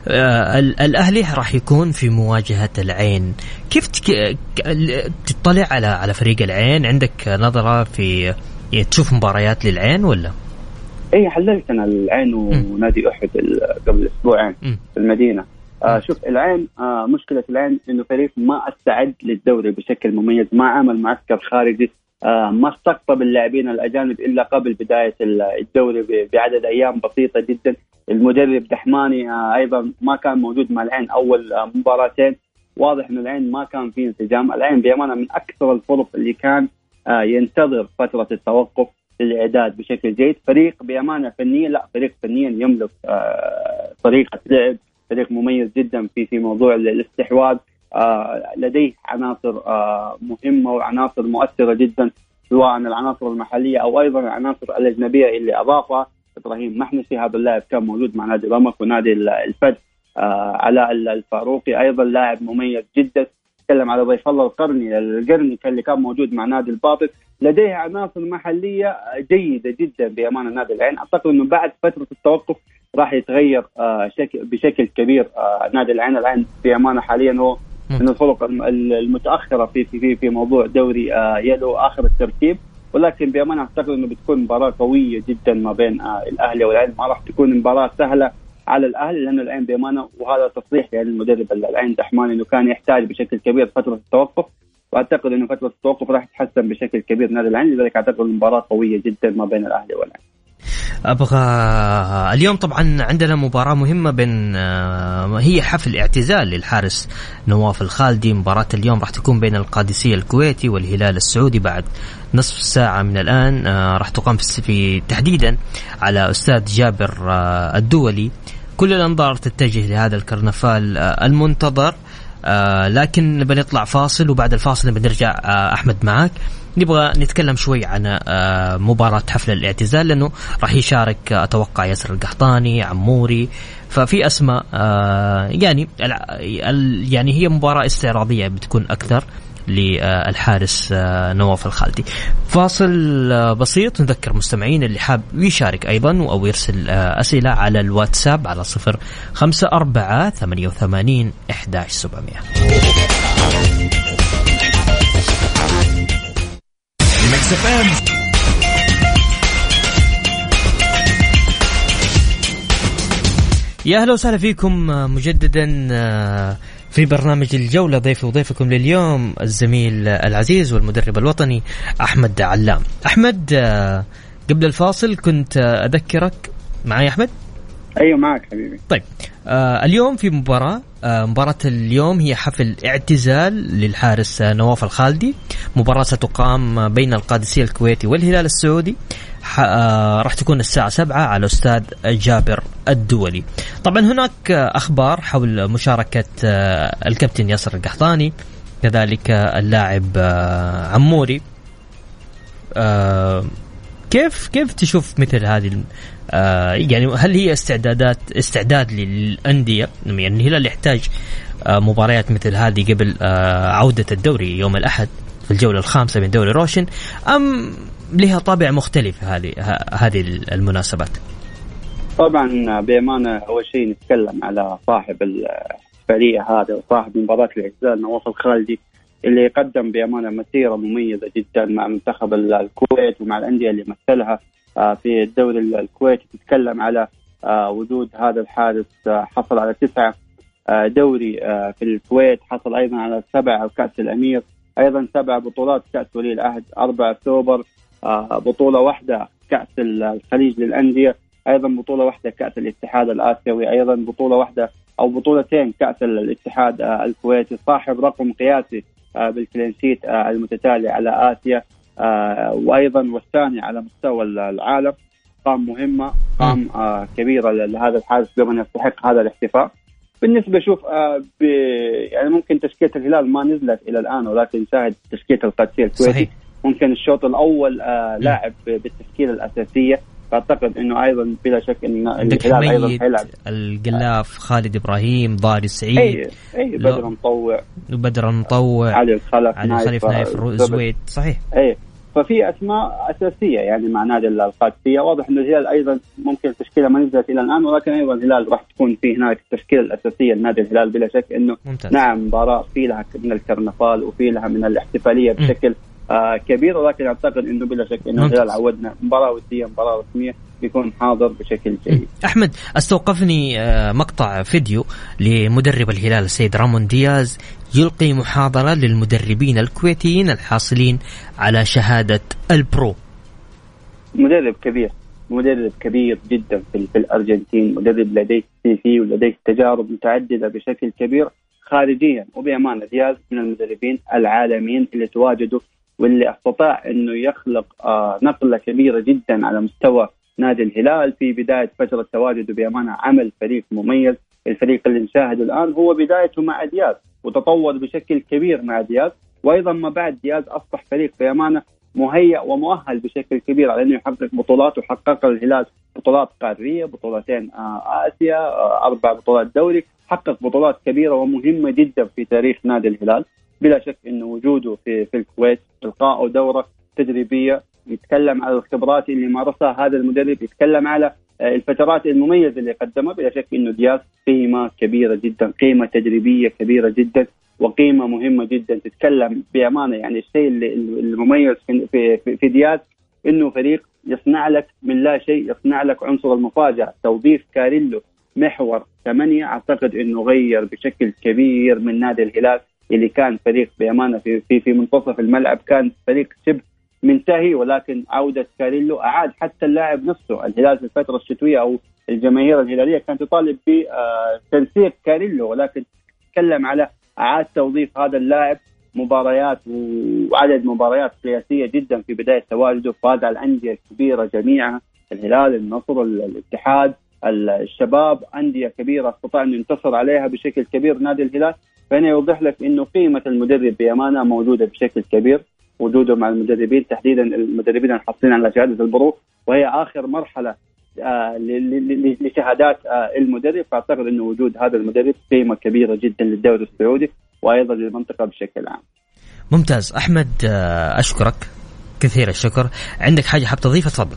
D: آه، ال- الأهلي راح يكون في مواجهة العين. كيف تطلع على على فريق العين؟ عندك نظرة في يعني تشوف مباريات للعين ولا؟
E: اي حللت أنا العين ونادي أحد قبل
D: أسبوعين.
E: في المدينة. آه شوف العين آه مشكلة العين إنه فريق ما أستعد للدوري بشكل مميز ما عمل معسكر خارجي آه ما استقطب اللاعبين الأجانب إلا قبل بداية ال- الدوري بعدد أيام بسيطة جدا. المدرب دحماني آه أيضا ما كان موجود مع العين أول آه مباراتين. واضح انه العين ما كان في انسجام. العين بأمانة من أكثر الفرق اللي كان آه ينتظر فترة التوقف للاعداد بشكل جيد. فريق بأمانة فنيا لا فريق فنيا يملك آه طريقة لعب. فريق مميز جدا في في موضوع الاستحواذ. آه، لديه عناصر آه، مهمة وعناصر مؤثرة جدا سواء العناصر المحلية أو أيضا العناصر الأجنبية اللي أضافها. إبراهيم محنسي هذا اللاعب كان موجود مع نادي رمك ونادي الفد آه، علاء الفاروقي أيضا لاعب مميز جدا. تكلم على ضيف الله القرني القرني اللي كان موجود مع نادي الباطل لديه عناصر محلية جيدة جدا بأمانة نادي العين. أعتقد إنه بعد فترة التوقف راح يتغير آه، شكل بشكل كبير. آه، نادي العين العين بأمانة حاليا هو من الفرق الم- المتأخرة في في في, في موضوع دوري آه، يلو آخر الترتيب. ولكن بأمانة أعتقد إنه بتكون مباراة قوية جدا ما بين الأهلي والعين. ما راح تكون مباراة سهلة على الأهلي لأنه العين بأمانة وهذا تصريح يعني المدرب العين دحمان إنه كان يحتاج بشكل كبير فترة التوقف. وأعتقد إنه فترة التوقف راح تتحسن بشكل كبير نادي العين. لذلك أعتقد المباراة قوية جدا ما بين الأهلي والعين.
D: أبغى اليوم طبعا عندنا مباراة مهمة بين آه، هي حفل اعتزال للحارس نواف الخالدي. مباراة اليوم راح تكون بين القادسية الكويتي والهلال السعودي بعد نصف ساعة من الآن. آه، راح تقام في- تحديدا على أستاذ جابر آه، الدولي. كل الأنظار تتجه لهذا الكرنفال المنتظر. لكن بنطلع فاصل وبعد الفاصل بنرجع أحمد معاك. نبغى نتكلم شوي عن آه مباراة حفل الاعتزال لأنه راح يشارك آه، أتوقع ياسر القحطاني عموري. ففي أسماء آه يعني يعني هي مباراة استعراضية بتكون أكثر للحارس نواف الخالدي. فاصل بسيط. نذكر مستمعين اللي حاب يشارك أيضا أو يرسل أسئلة على الواتساب على صفر خمسة أربعة ثمانية وثمانين إحداش سبعمية. يا أهلا وسهلا فيكم آه، مجددا آه، في برنامج الجولة ضيفي وضيفكم لليوم الزميل العزيز والمدرب الوطني أحمد علام. أحمد آه، قبل الفاصل كنت أذكرك معي أحمد؟
E: أيوه معك حبيبي.
D: طيب آه اليوم في مباراة مباراة اليوم هي حفل اعتزال للحارس آه نواف الخالدي. مباراة ستقام آه، بين القادسية الكويتي والهلال السعودي. آه راح تكون الساعة سبعة على أستاذ جابر الدولي. طبعا هناك آه أخبار حول مشاركة آه الكابتن ياسر القحطاني كذلك آه، اللاعب آه عموري. آه كيف كيف تشوف مثل هذه آه يعني هل هي استعدادات استعداد للأندية؟ يعني الهلال يحتاج آه مباريات مثل هذه قبل آه عودة الدوري يوم الأحد في الجولة الخامسة من دوري روشن أم لها طابع مختلف هذه هذه المناسبات؟
E: طبعا بأمانة أول شيء نتكلم على صاحب الفريق هذا وصاحب مباراة الاعتزال نواف الخالدي اللي قدم بأمانة مسيرة مميزة جدا مع منتخب الكويت ومع الأندية اللي مثلها. في الدوري الكويتي تتكلم على آه، وجود هذا الحارس آه، حصل على تسعة آه، دوري آه، في الكويت حصل أيضا على سبع كأس الأمير أيضا سبع بطولات كأس ولي العهد أربع سوبر آه، بطولة واحدة كأس الخليج للأندية أيضا بطولة واحدة كأس الاتحاد الآسيوي أيضا بطولة واحدة أو بطولتين كأس الاتحاد آه، الكويتي صاحب رقم قياسي آه، بال clean sheet آه، المتتالي على آسيا. آه، وأيضا والثاني على مستوى العالم قام مهمة قام آه، كبيرة لهذا الحارس بمن يستحق هذا الاحتفاء بالنسبة شوف آه. يعني ممكن تشكيلة الهلال ما نزلت إلى الآن ولكن شاهد تشكيلة القادسية الكويتي
D: صحيح.
E: ممكن الشوط الأول آه لاعب بالتشكيلة الأساسية فاعتقد إنه أيضا بلا شك إن
D: عندك
E: الهلال
D: أيضا
E: حيلعب
D: القلاف خالد إبراهيم ضاري سعيد
E: أي
D: أي.
E: بدر مطوع
D: بدر المطوع
E: علي الخلف
D: علي الخليف نايف رو-
E: زبد.
D: زويد صحيح
E: أي ففي أسماء أساسية يعني مع نادي القادسيه واضح إنه الهلال أيضا ممكن التشكيلة ما نزلت إلى الآن ولكن أيضا الهلال راح تكون في هناك التشكيلة الأساسية لنادي الهلال بلا شك إنه
D: ممتاز.
E: نعم مباراة في لها من الكرنفال وفي لها من الاحتفالية بشكل آه كبير. ولكن أعتقد إنه بلا شك
D: إنه.
E: الهلال عودنا مباراة ودية مباراة رسمية بيكون حاضر بشكل جيد.
D: أحمد أستوقفني آه، مقطع فيديو لمدرب الهلال السيد رامون دياز يلقي محاضرة للمدربين الكويتيين الحاصلين على شهادة ال Pro.
E: مدرب كبير مدرب كبير جدا في, في الأرجنتين مدرب لديه CV ولديه تجارب متعددة بشكل كبير خارجيا وبأمانة. دياز من المدربين العالميين اللي تواجدوا واللي أستطاع إنه يخلق آه نقلة كبيرة جدا على مستوى نادي الهلال في بداية فترة تواجده بأمانة. عمل فريق مميز الفريق اللي نشاهده الآن هو بدايته مع دياز وتطور بشكل كبير مع دياز وأيضا ما بعد دياز أصبح فريق بامانه مهيأ ومؤهل بشكل كبير على أنه يحقق بطولات وحقق الهلال بطولات قارية بطولتين آسيا أربع بطولات دوري حقق بطولات كبيرة ومهمة جدا في تاريخ نادي الهلال. بلا شك انه وجوده في في الكويت القائه دورة تدريبية يتكلم على الخبرات اللي مارسها هذا المدرب يتكلم على الفترات المميزة اللي قدمها بلا شك إنه دياز قيمة كبيرة جدا قيمة تدريبية كبيرة جدا وقيمة مهمة جدا تتكلم بأمانة. يعني الشيء المميز في في, دياز إنه فريق يصنع لك من لا شيء يصنع لك عنصر المفاجأة. توظيف كاريلو محور ثمانية أعتقد إنه غير بشكل كبير من نادي الهلال اللي كان فريق بأمانة في في, في منتصف الملعب. كان فريق شبه منتهي ولكن عودة كاريلو أعاد حتى اللاعب نفسه. الهلال في الفترة الشتوية أو الجماهير الهلالية كانت تطالب بتنسيق كاريلو ولكن تكلم على اعاد توظيف هذا اللاعب. مباريات وعدد مباريات قياسية جدا في بداية تواجده فاز على الانديه الكبيره جميعها. الهلال النصر الاتحاد الشباب أندية كبيرة استطاع انه ينتصر عليها بشكل كبير. نادي الهلال فهنا يوضح لك إنه قيمة المدرب بأمانة موجودة بشكل كبير. وجوده مع المدربين تحديدا المدربين الحاصلين على شهادة البروف وهي آخر مرحلة آه لشهادات آه المدرب. فأعتقد إنه وجود هذا المدرب قيمة كبيرة جدا للدوري السعودي وأيضا للمنطقة بشكل عام.
D: ممتاز. أحمد آه، أشكرك كثير الشكر. عندك حاجة حاب تضيفها؟ تفضل.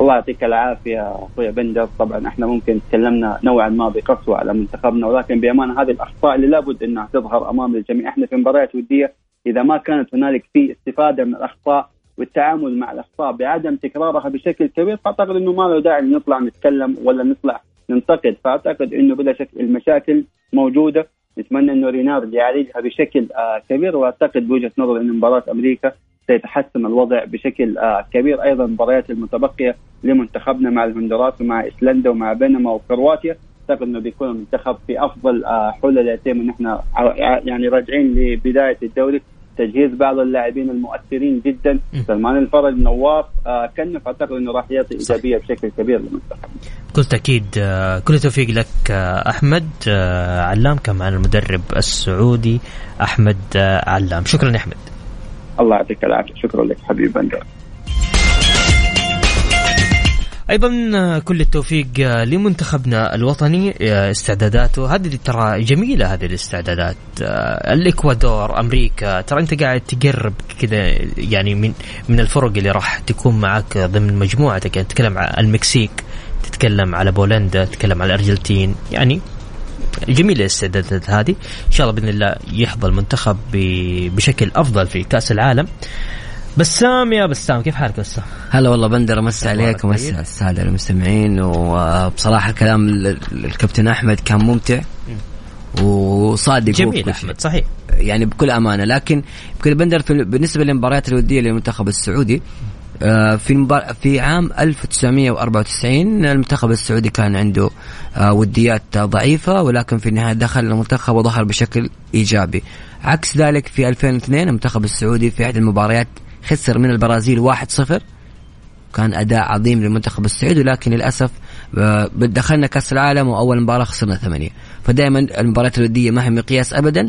E: الله يعطيك العافية أخوي بندر. طبعا إحنا ممكن تكلمنا نوعا ما بقسوة على منتخبنا ولكن بأمانة هذه الأخطاء اللي لابد إنها تظهر أمام الجميع. إحنا في مباريات ودية إذا ما كانت هنالك في استفادة من الأخطاء والتعامل مع الأخطاء بعدم تكرارها بشكل كبير فأعتقد إنه ما له داعي نطلع نتكلم ولا نطلع ننتقد. فأعتقد إنه بلا شك المشاكل موجودة. نتمنى إنه رينارد يعالجها بشكل آه كبير. وأعتقد بوجهة نظر إن مباراة أمريكا سيتحسن الوضع بشكل آه كبير. أيضا المباريات المتبقية لمنتخبنا مع الهندوراس ومع ايسلندا ومع بنما وكرواتيا. أعتقد إنه بيكون المنتخب في أفضل آه إحنا ع- يعني راجعين لبداية الدوري. تجهيز بعض اللاعبين المؤثرين جدا. سلمان الفرج نواف آه كنف أعتقد إنه راح يعطي إيجابية بشكل كبير للمنتخب.
D: بكل تاكيد آه، كل التوفيق لك أحمد علام معنا المدرب السعودي أحمد علام. شكرا يا أحمد.
E: الله يعطيك العافية. شكرا لك حبيبي. بندر
D: أيضا كل التوفيق آه، لمنتخبنا الوطني آه، استعداداته. هذه ترى جميلة هذه الاستعدادات. آه، الإكوادور أمريكا ترى أنت قاعد تقرب كذا يعني من من الفرق اللي راح تكون معك ضمن مجموعتك. يعني تتكلم على المكسيك تتكلم على بولندا تتكلم على الأرجنتين. يعني جميلة الاستعدادات هذه. إن شاء الله بإذن الله يحظى المنتخب بشكل أفضل في كأس العالم. بسام يا بسام كيف حالك بسام؟
F: هلا والله بندر
D: أمسي
F: عليك ومسي؟ على السادة المستمعين وبصراحة كلام ال- الكابتن أحمد كان ممتع وصادق
D: جميل. أحمد صحيح
F: يعني بكل أمانة لكن بكل بندر في بالنسبة للمباريات الودية للمنتخب السعودي آه، في المبار... في عام 1994 المنتخب السعودي كان عنده آه، وديات ضعيفة ولكن في النهاية دخل المنتخب وظهر بشكل إيجابي عكس ذلك في 2002 المنتخب السعودي في إحدى المباريات خسر من البرازيل 1-0 كان أداء عظيم للمنتخب السعودي ولكن للأسف آه، دخلنا كأس العالم وأول مباراة خسرنا ثمانية. فدائما المباريات الودية ما هي مقياس ابدا.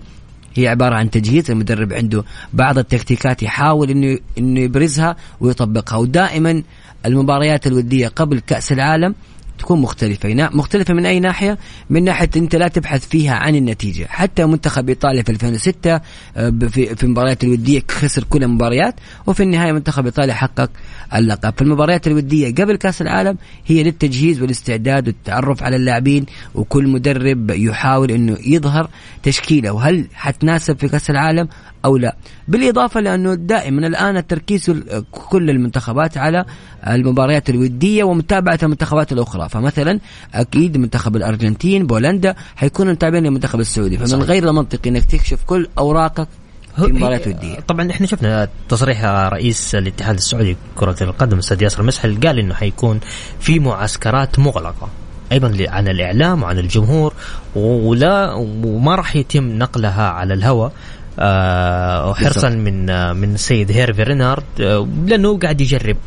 F: هي عبارة عن تجهيز المدرب عنده بعض التكتيكات يحاول إنه إنه يبرزها ويطبقها. ودائما المباريات الودية قبل كأس العالم تكون مختلفة. مختلفة من أي ناحية؟ من ناحية أنت لا تبحث فيها عن النتيجة. حتى منتخب إيطاليا في 2006 آه، في المباريات الودية خسر كل المباريات وفي النهاية منتخب إيطاليا حقق اللقب. فالمباريات الودية قبل كأس العالم هي للتجهيز والاستعداد والتعرف على اللاعبين وكل مدرب يحاول أنه يظهر تشكيله. وهل حتناسب في كأس العالم أو لا؟ بالإضافة لأنه دائما الآن التركيز ال- كل المنتخبات على المباريات الودية ومتابعة المنتخبات الأخرى. فمثلا أكيد منتخب الأرجنتين بولندا حيكونوا متابعين للمنتخب السعودي. فمن
D: صحيح.
F: غير المنطقي أنك تكشف كل أوراقك في مباريات ودية.
D: طبعا إحنا شفنا تصريح رئيس الاتحاد السعودي لكرة القدم الاستاذ ياسر مسحل قال إنه حيكون في معسكرات مغلقة أيضا عن الإعلام وعن الجمهور ولا وما راح يتم نقلها على الهواء آه حرصا من آه من السيد هيرفي رينارد آه لأنه قاعد يجرب.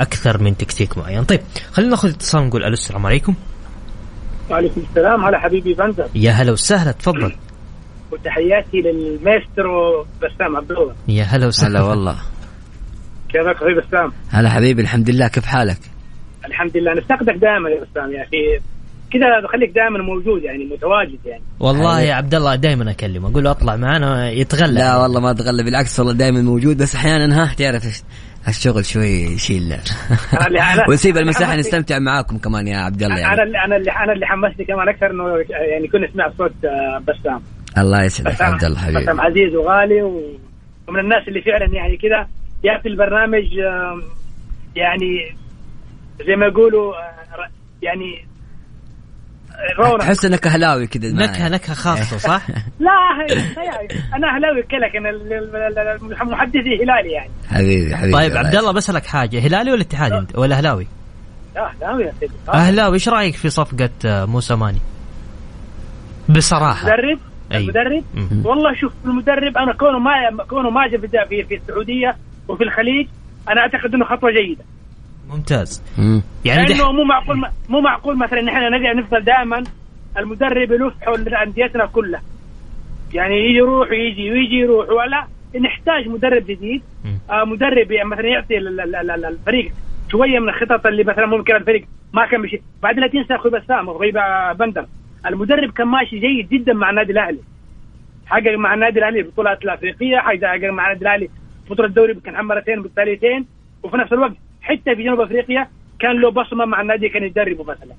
D: أكثر من تكتيك معين. طيب خلينا ناخذ اتصال نقول ألو السلام عليكم.
G: وعليكم السلام. هلا حبيبي بندر
D: يا هلا وسهلا تفضل.
G: وتحياتي للمايسترو بسام عبد الله.
D: يا هلا وسهلا
F: هلا والله.
G: كيفك أخوي بسام؟
F: هلا حبيبي الحمد لله. كيف حالك؟
G: الحمد لله. نفتقدك دائما يا بسام. يا أخي كذا بخليك دائما موجود يعني متواجد يعني.
D: والله يا عبد الله دائما أكلمه. أقول له أطلع معنا يتغلى
F: لا والله ما اتغلى بالعكس والله دائما موجود. بس أحيانا ها تعرف الشغل شوي يشيل ونسيب
G: المساحة
F: نستمتع معاكم كمان يا عبد الله
G: أنا
F: يعني
G: اللي أنا اللي أنا اللي حمسني كمان أكثر إنه يعني كنا نسمع صوت آه، بسام.
F: الله يسعدك عبد الله حبيبي.
G: بسام عزيز وغالي ومن الناس اللي فعلا يعني كذا ياتي البرنامج يعني زي ما يقولوا آه، يعني رونق
F: تحس إنك أهلاوي كذا.
D: نكهة نكهة خاصة صح؟
G: لا أنا أهلاوي لك أنا ال- ال- ال- محدثي هلالي يعني.
F: حبيبي حبيبي.
D: طيب عبد الله بسالك حاجة. هلالي ولا اتحادي أنت؟ ولا أهلاوي؟
G: لا أهلاوي يا سيدي.
D: أهلاوي. إيش رأيك في صفقة آه، موسى ماني؟ بصراحة.
G: مدرب؟
D: أيوة.
G: المدرب. والله شوف المدرب أنا كونه ما كونه ما جاء في السعودية وفي الخليج أنا أعتقد إنه خطوة جيدة.
D: ممتاز.
F: مم.
D: يعني
G: لأنه
D: دح...
G: مو معقول مو معقول مثلا نحن نرجع نفضل دائما المدرب يلف حول انديتنا كلها. يعني يجي يروح ويجي ويجي يروح ولا نحتاج مدرب جديد. آه مدرب يعني مثلا يعطي ال- ال- ال- ال- الفريق شوية من الخطط اللي مثلا ممكن الفريق ما كان مشي بعد لا تنسى أخوي بسام أخوي بندر. المدرب كان ماشي جيد جدا مع النادي الأهلي. حقق مع النادي الأهلي البطولات الأفريقية حقق مع النادي الأهلي بطولة الدوري كان مرتين متتاليتين وفي نفس الوقت حتى في جنوب أفريقيا كان له بصمة مع النادي كان يدربه مثلا.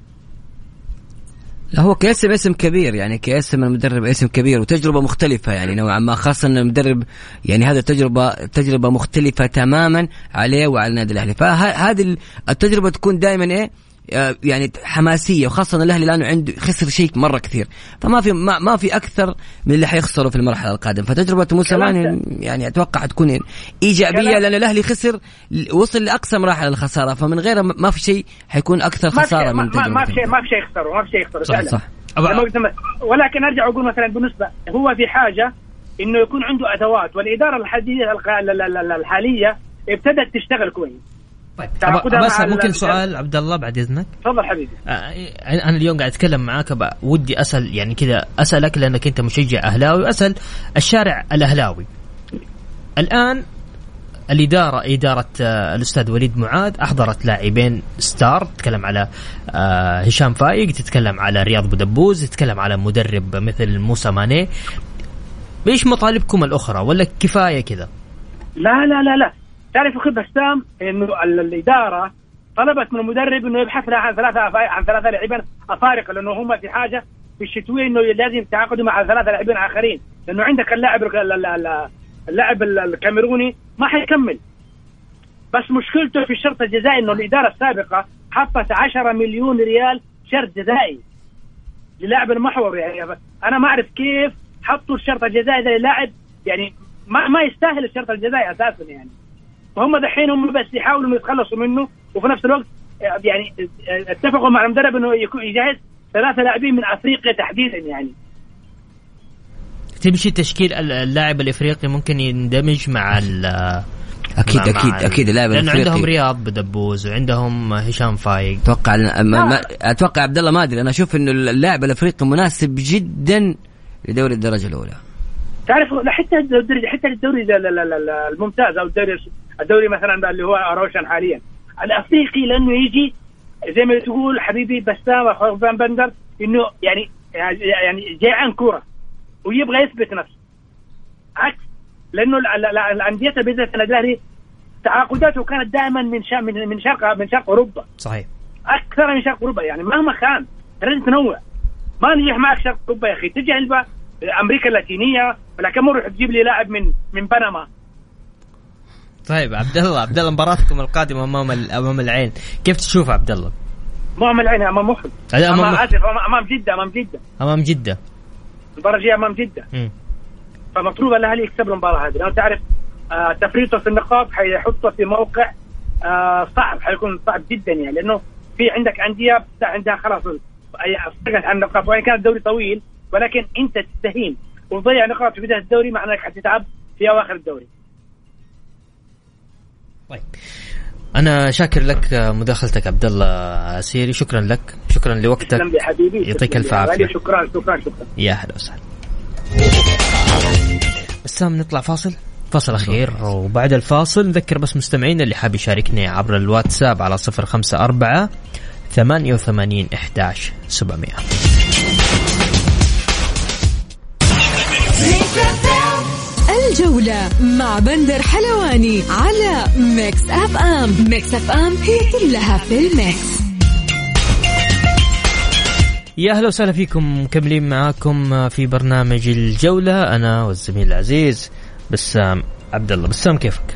F: لا هو كاسم اسم كبير يعني كاسم المدرب اسم كبير وتجربة مختلفة يعني نوعا ما خاصة إن المدرب يعني هذا تجربة تجربة مختلفة تماما عليه وعلى النادي الأهلي. فهذه التجربة تكون دائما إيه؟ يعني حماسية وخاصة الأهلي الآن عنده خسر شيء مرة كثير. فما في ما, ما في أكثر من اللي حيخسره في المرحلة القادمة. فتجربة موسى يعني أتوقع تكون
G: إيجابية
F: لأن الأهلي خسر وصل لأقصى مراحل الخسارة. فمن غيره ما في شيء حيكون أكثر
G: خسارة ما,
F: من
G: ما, ما في شيء ما في شيء يخسره ما في شيء يخسره
F: صح صح
G: ولكن أرجع أقول مثلا بالنسبة هو في حاجة إنه يكون عنده أدوات والإدارة الحاليه الحالية ابتدت تشتغل كويس.
D: طيب بس ممكن
G: ال-
D: سؤال عبد الله بعد إذنك؟
G: تفضل حبيبي.
D: آه، أنا اليوم قاعد أتكلم معاك بقى ودي أسأل يعني كذا أسألك لأنك أنت مشجع أهلاوي وأسأل الشارع الأهلاوي. الآن الإدارة إدارة آه، الأستاذ وليد معاذ أحضرت لاعبين ستار تتكلم على آه، هشام فايق تتكلم على رياض بودبوز تتكلم على مدرب مثل موسى ماني. إيش مطالبكم الأخرى؟ ولا كفاية كذا؟
G: لا لا لا لا. تعرف أخي بسام إنه ال- الإدارة طلبت من المدرب إنه يبحث لها عن ثلاثة عن ثلاثة لاعبين أفارقة لأنه هم في حاجة في الشتوية إنه لازم يتعاقدوا مع ثلاثة لاعبين آخرين. لأنه عندك اللاعب ال- ال- ال- اللاعب ال- الكاميروني ما حيكمل. بس مشكلته في الشرط الجزائي إنه الإدارة السابقة حطت 10 مليون ريال شرط جزائي للاعب المحور. يعني أنا ما أعرف كيف حطوا الشرط الجزائي ده للاعب يعني ما ما يستاهل الشرط الجزائي أساسا يعني. فهم دحين هم بس يحاولوا انه يتخلصوا منه وفي نفس الوقت آه، يعني آه، اتفقوا مع المدرب إنه يكون يجهز ثلاثة لاعبين من أفريقيا تحديدا يعني.
D: تمشي تشكيل ال- اللاعب الإفريقي ممكن يندمج مع ال
F: أكيد
D: مع- مع
F: أكيد
D: ال-
F: أكيد اللاعب
D: لأنه عندهم
F: الافريقي
D: رياض بدبوز وعندهم هشام فايق.
F: أتوقع ما ما أتوقع عبد الله ما أدري أنا أشوف إنه اللاعب الإفريقي مناسب جدا لدوري الدرجة الأولى.
G: تعرف حتى الدوري حتى الدوري ال- ال- ال- الممتاز أو الدوري الدوري مثلا اللي هو روشن حاليا. الأفريقي لأنه يجي زي ما تقول حبيبي بسام فان بندر إنه يعني يعني جيعان كورة ويبغى يثبت نفسه. عكس لأنه ال- ال- ال- الأندية بالذات الاهلي تعاقداته كانت دائما من شا من شرق من شرق أوروبا.
D: صحيح.
G: أكثر من شرق أوروبا يعني مهما كان لازم تنوع. ما نجح معك شرق أوروبا يا أخي تجي أمريكا اللاتينية ولكن مو تجيب لي لاعب من من بنما.
D: طيب عبد الله عبد الله مباراتكم القادمة أمام أمام العين. كيف تشوف عبد الله؟
G: مو أمام العين أمام محل
D: هذا
G: أمام
D: امام
G: آسف أمام- أمام جدة أمام
D: جدة. أمام
G: جدة. المباراة الجاية أمام
D: جدة.
G: فمطلوب الأهلي يكسب المباراة هذه. لو تعرف آه تفريطه في النقاط حيحطه في موقع آه صعب حيكون صعب جدا يعني. لأنه في عندك أندية عندها خلاص أي- فرقت عن النقاط وإن كان الدوري طويل ولكن انت تستهين وتضيع نقاط في بداية الدوري مع انك حتتعب في أواخر الدوري.
D: طيب. أنا شاكر لك مداخلتك عبد الله سيري شكرا لك. شكرا لوقتك.
G: شكرا حبيبي.
D: يعطيك ألف عافية.
G: شكرا شكرا شكرا.
D: يا أهلا وسهلا. بسام نطلع فاصل؟ فاصل أخير. وبعد الفاصل نذكر بس مستمعينا اللي حاب يشاركني عبر الواتساب على 054 88 11 700
A: الجولة مع بندر حلواني على Mix FM. Mix FM هي كلها في ال mix.
D: يا أهلا وسهلا فيكم مكملين معاكم في برنامج الجولة. أنا والزميل العزيز بسام عبد الله بسام كيفك؟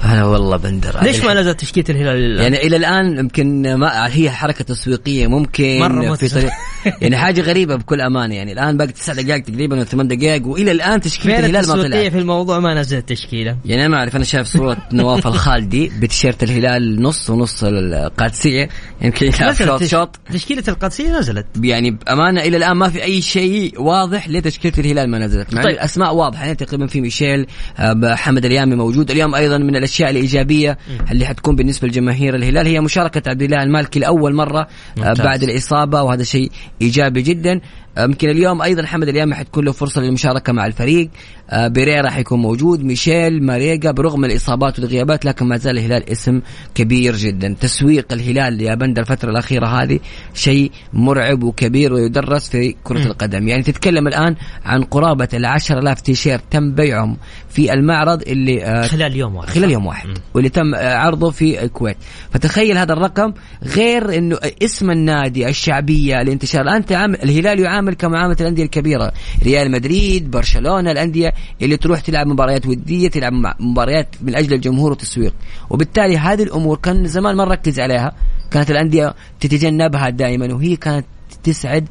F: هلا والله بندر.
D: ليش ما نزلت تشكيلة الهلال؟
F: يعني إلى الآن يمكن ما هي حركة تسويقية ممكن
D: مرة
F: في طريق يعني حاجة غريبة بكل أمانة. يعني الآن باقي تسع دقائق تقريبا ولا ثمان دقائق وإلى الآن
D: تشكيلة
F: الهلال ما طلعت.
D: في الموضوع ما نزلت تشكيلة.
F: يعني أنا ما أعرف أنا شايف صورة نواف الخالدي بتيشيرت الهلال نص ونص القادسية. يمكن شوط شوط.
D: تشكيلة القادسية نزلت.
F: يعني بأمانة إلى الآن ما في أي شيء واضح لتشكيلة الهلال ما نزلت. مع
D: طيب.
F: طيب. الأسماء واضحة. يعني تقريبا في ميشيل آه، حمد اليامي موجود. اليوم أيضا من الأشياء الإيجابية اللي حتكون بالنسبة لجماهير الهلال هي مشاركة عبد الله المالكي لأول مرة آه،
D: ممتاز.
F: بعد الإصابة وهذا شيء إيجابي جدا. آه، يمكن اليوم أيضا حمد اليامي حتكون له فرصة للمشاركة مع الفريق. آه، بيريرا حيكون موجود ميشيل ماريجا برغم الإصابات والغيابات لكن ما زال الهلال اسم كبير جدا. تسويق الهلال يا بندر الفترة الأخيرة هذه شيء مرعب وكبير ويدرس في كرة القدم. يعني تتكلم الآن عن قرابة ال 10000 تيشيرت تم بيعهم في المعرض اللي آه،
D: خلال يوم واحد.
F: خلال يوم واحد. واللي تم آه، عرضه في الكويت. فتخيل هذا الرقم غير إنه اسم النادي الشعبية الانتشار. الآن تعامل الهلال يعامل كمعاملة الأندية الكبيرة. ريال مدريد برشلونة الأندية اللي تروح تلعب مباريات ودية تلعب مباريات من أجل الجمهور والتسويق. وبالتالي هذه الأمور كان زمان ما نركز عليها. كانت الأندية تتجنبها دائما وهي كانت تسعد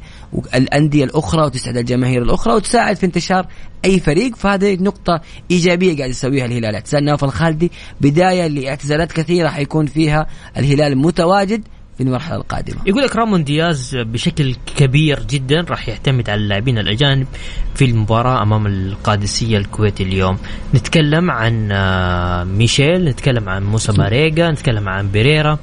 F: الأندية الأخرى وتسعد الجماهير الأخرى وتساعد في انتشار أي فريق. فهذه نقطة إيجابية قاعد يسويها الهلال. اعتزال نواف الخالدي بداية لاعتزالات كثيرة حيكون فيها الهلال متواجد في المرحلة القادمة.
D: يقول لك رامون دياز بشكل كبير جدا راح يعتمد على اللاعبين الأجانب في المباراة أمام القادسية الكويتي اليوم. نتكلم عن آه، ميشيل نتكلم عن موسى ماريجا نتكلم عن بيريرا.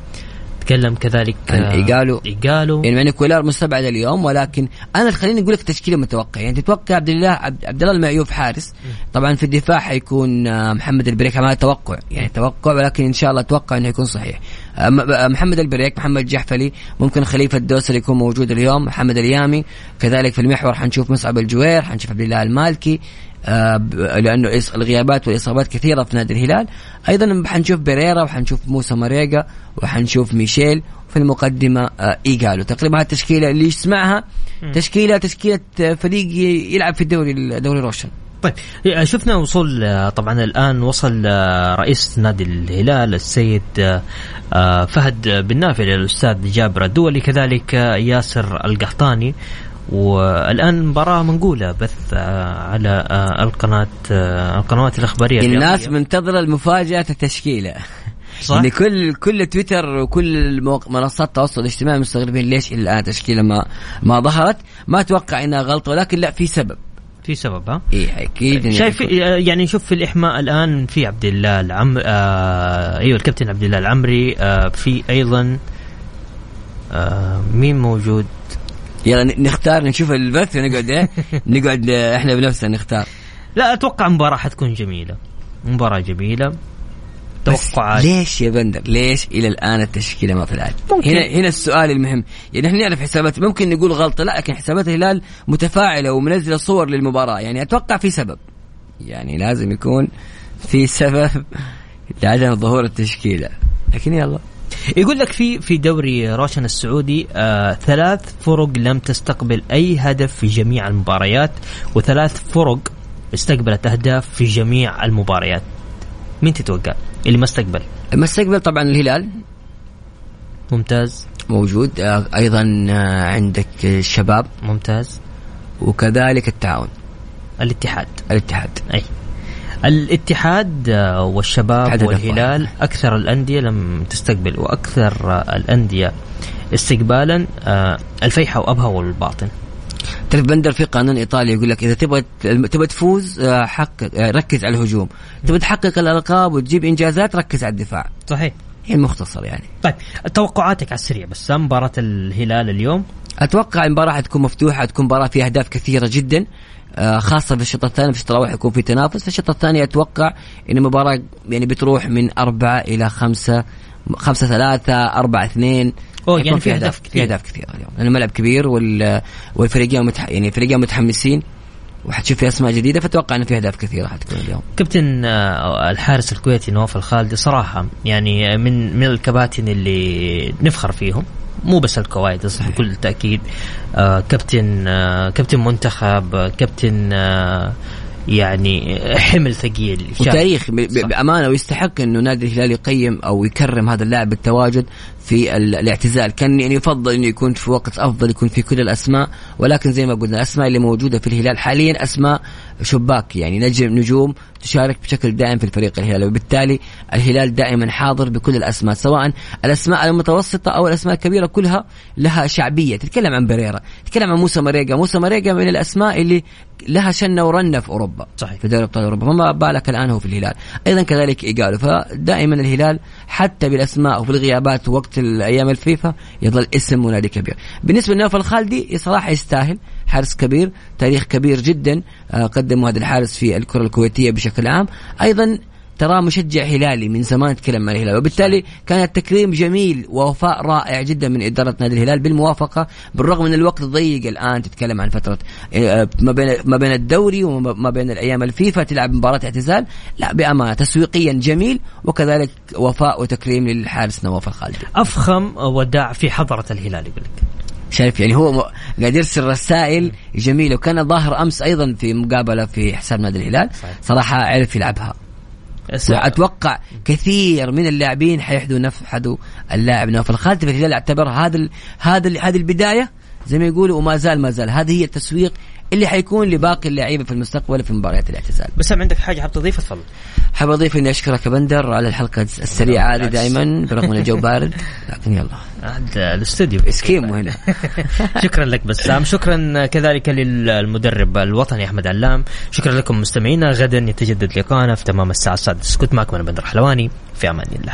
D: نتكلم كذلك
F: عن إيجالو.
D: إيجالو.
F: يعني يعني كولار مستبعد اليوم ولكن أنا خليني أقول لك تشكيلة متوقع يعني تتوقع عبد الله عبد الله المعيوف حارس. طبعا في الدفاع حيكون آه، محمد البريك هذا توقع. يعني توقع ولكن إن شاء الله أتوقع إنه يكون صحيح. آه، آه، محمد البريك محمد الجحفلي ممكن خليفة الدوسري يكون موجود اليوم محمد اليامي. كذلك في المحور حنشوف مصعب الجوير حنشوف عبد الله المالكي آه، لأنه الغيابات والإصابات كثيرة في نادي الهلال. أيضا حنشوف بيريرا وحنشوف موسى ماريجا وحنشوف ميشيل في المقدمة آه، إيجالو. تقريبا هذه التشكيلة اللي يسمعها تشكيله تشكيلة آه، فريق يلعب في الدوري الدوري روشن.
D: طيب شفنا وصول آه، طبعا الآن وصل آه، رئيس نادي الهلال السيد آه، آه، فهد بن نافع الأستاذ جابر الدولي كذلك آه، ياسر القحطاني والآن مباراة منقولة بث آه، على آه، القناة آه، القنوات الإخبارية
F: الناس. منتظره المفاجأة التشكيله
D: صح؟
F: يعني كل كل تويتر وكل منصات التواصل الاجتماعي مستغربين ليش إلى الآن تشكيلة ما ما ظهرت ما أتوقع إنها غلطة ولكن لا في سبب
D: في سبب ها؟
F: اي أكيد
D: شايف
F: يكون-
D: يعني نشوف في الإحماء الآن في عبد الله العم آه أيوه الكابتن عبد الله العمري آه في أيضا آه مين موجود؟
F: يلا نختار نشوف البث ونقعد إيه؟ نقعد آه، إحنا بنفسنا نختار.
D: لا أتوقع مباراة حتكون جميلة. مباراة
F: جميلة.
D: توقعات.
F: ليش يا بندر؟ ليش إلى الآن التشكيلة ما طلعت. هنا هنا السؤال المهم. يعني إحنا نعرف حسابات ممكن نقول غلطة لا لكن حسابات الهلال متفاعلة ومنزلة صور للمباراة. يعني أتوقع في سبب. يعني لازم يكون في سبب لعدم ظهور التشكيلة. لكن يلا.
D: يقول لك في في دوري روشن السعودي آه ثلاث فرق لم تستقبل أي هدف في جميع المباريات وثلاث فرق استقبلت أهداف في جميع المباريات. مين تتوقع؟ اللي ما استقبل.
F: المستقبل طبعا الهلال.
D: ممتاز.
F: موجود. آه، أيضا آه، عندك الشباب.
D: ممتاز.
F: وكذلك التعاون.
D: الاتحاد.
F: الاتحاد.
D: أي. الاتحاد آه، والشباب والهلال أكثر الأندية لم تستقبل وأكثر الأندية استقبالا الفيحة وابها والباطن.
F: تعرف بندر في قانون ايطالي يقول لك إذا تبغى تبغى تفوز آه، حقق آه، ركز على الهجوم. تبغى تحقق الألقاب وتجيب إنجازات ركز على الدفاع.
D: صحيح.
F: هي مختصر يعني.
D: طيب توقعاتك على السريع بس مباراة الهلال اليوم؟
F: أتوقع المباراة حتكون مفتوحة تكون مباراة فيها أهداف كثيرة جدا آه، خاصة في الشوط الثاني في الشوط الأول حيكون في تنافس. في الشوط الثاني أتوقع أن المباراة يعني بتروح من أربعة إلى خمسة خمسة ثلاثة أربعة اثنين.
D: أوه، يعني في أهداف كثير.
F: في أهداف كثيرة اليوم. لأن الملعب كبير وال والفريقين متح... يعني الفريقين متحمسين وحتشوف في أسماء جديدة فأتوقع أن في أهداف كثيرة حتكون اليوم.
D: كابتن آه، الحارس الكويتي نواف الخالدي صراحة يعني من من الكباتن اللي نفخر فيهم مو بس الكويت بس بكل تأكيد. آه، كابتن آه، كابتن منتخب آه، كابتن آه، يعني حمل ثقيل.
F: وتاريخ. بأمانة ويستحق إنه نادي الهلال يقيم أو يكرم هذا اللاعب بالتواجد في ال- الاعتزال كان يعني يفضل إنه يكون في وقت أفضل يكون في كل الأسماء ولكن زي ما قلنا الأسماء اللي موجودة في الهلال حاليا أسماء شباك يعني نجم نجوم تشارك بشكل دائم في الفريق الهلالي وبالتالي الهلال دائما حاضر بكل الأسماء سواء الأسماء المتوسطة أو الأسماء الكبيرة كلها لها شعبية. تتكلم عن بريرا تتكلم عن موسى مريقا موسى مريقا من الأسماء اللي لها شنه ورنة في أوروبا
D: صحيح.
F: في دوري أبطال أوروبا. فما بالك الآن هو في الهلال. أيضا كذلك إيجالو. فدائما الهلال حتى بالأسماء وفي الغيابات وقت الأيام الفيفا يظل اسم ونادي كبير. بالنسبة لنوف الخالدي صراحة يستاهل. حارس كبير تاريخ كبير جدا آه، قدمه هذا الحارس في الكرة الكويتية بشكل عام. أيضا تراه مشجع هلالي من زمان تكلم عن الهلال وبالتالي كان التكريم جميل ووفاء رائع جدا من إدارة نادي الهلال بالموافقة بالرغم من الوقت ضيق الآن تتكلم عن فترة آه، ما بين ما بين الدوري وما بين الأيام الفيفا تلعب مباراة اعتزال. لا بأمانة تسويقيا جميل وكذلك وفاء وتكريم للحارس نواف الخالدي.
D: أفخم وداع في حضرة الهلال يقول لك.
F: شايف يعني هو قاعد يرسل رسائل جميلة. وكان ظاهر أمس أيضا في مقابلة في حساب نادي الهلال. صراحة عرف يلعبها. وأتوقع كثير من اللاعبين حيحدوا نفحدوا اللاعب نواف الخالدي فالهلال اعتبر هذا هذا هذه البداية زي ما يقولوا وما زال ما زال. هذه هي التسويق اللي حيكون لباقي اللعيبة في المستقبل في مباريات الاعتزال.
D: بس هم عندك حاجة حاب تضيفها تفضل
F: حاب أضيف إني أشكرك يا بندر على الحلقة السريعة هذه. دائما برغم إن الجو بارد. لكن يلا
D: عاد الاستوديو.
F: اسكيمو هنا.
D: شكرا لك بسام. شكرا كذلك للمدرب الوطني أحمد علام. شكرا لكم مستمعينا. غدا يتجدد لقاءنا في تمام الساعة السادسة. كنت معكم أنا بندر حلواني. في أمان الله.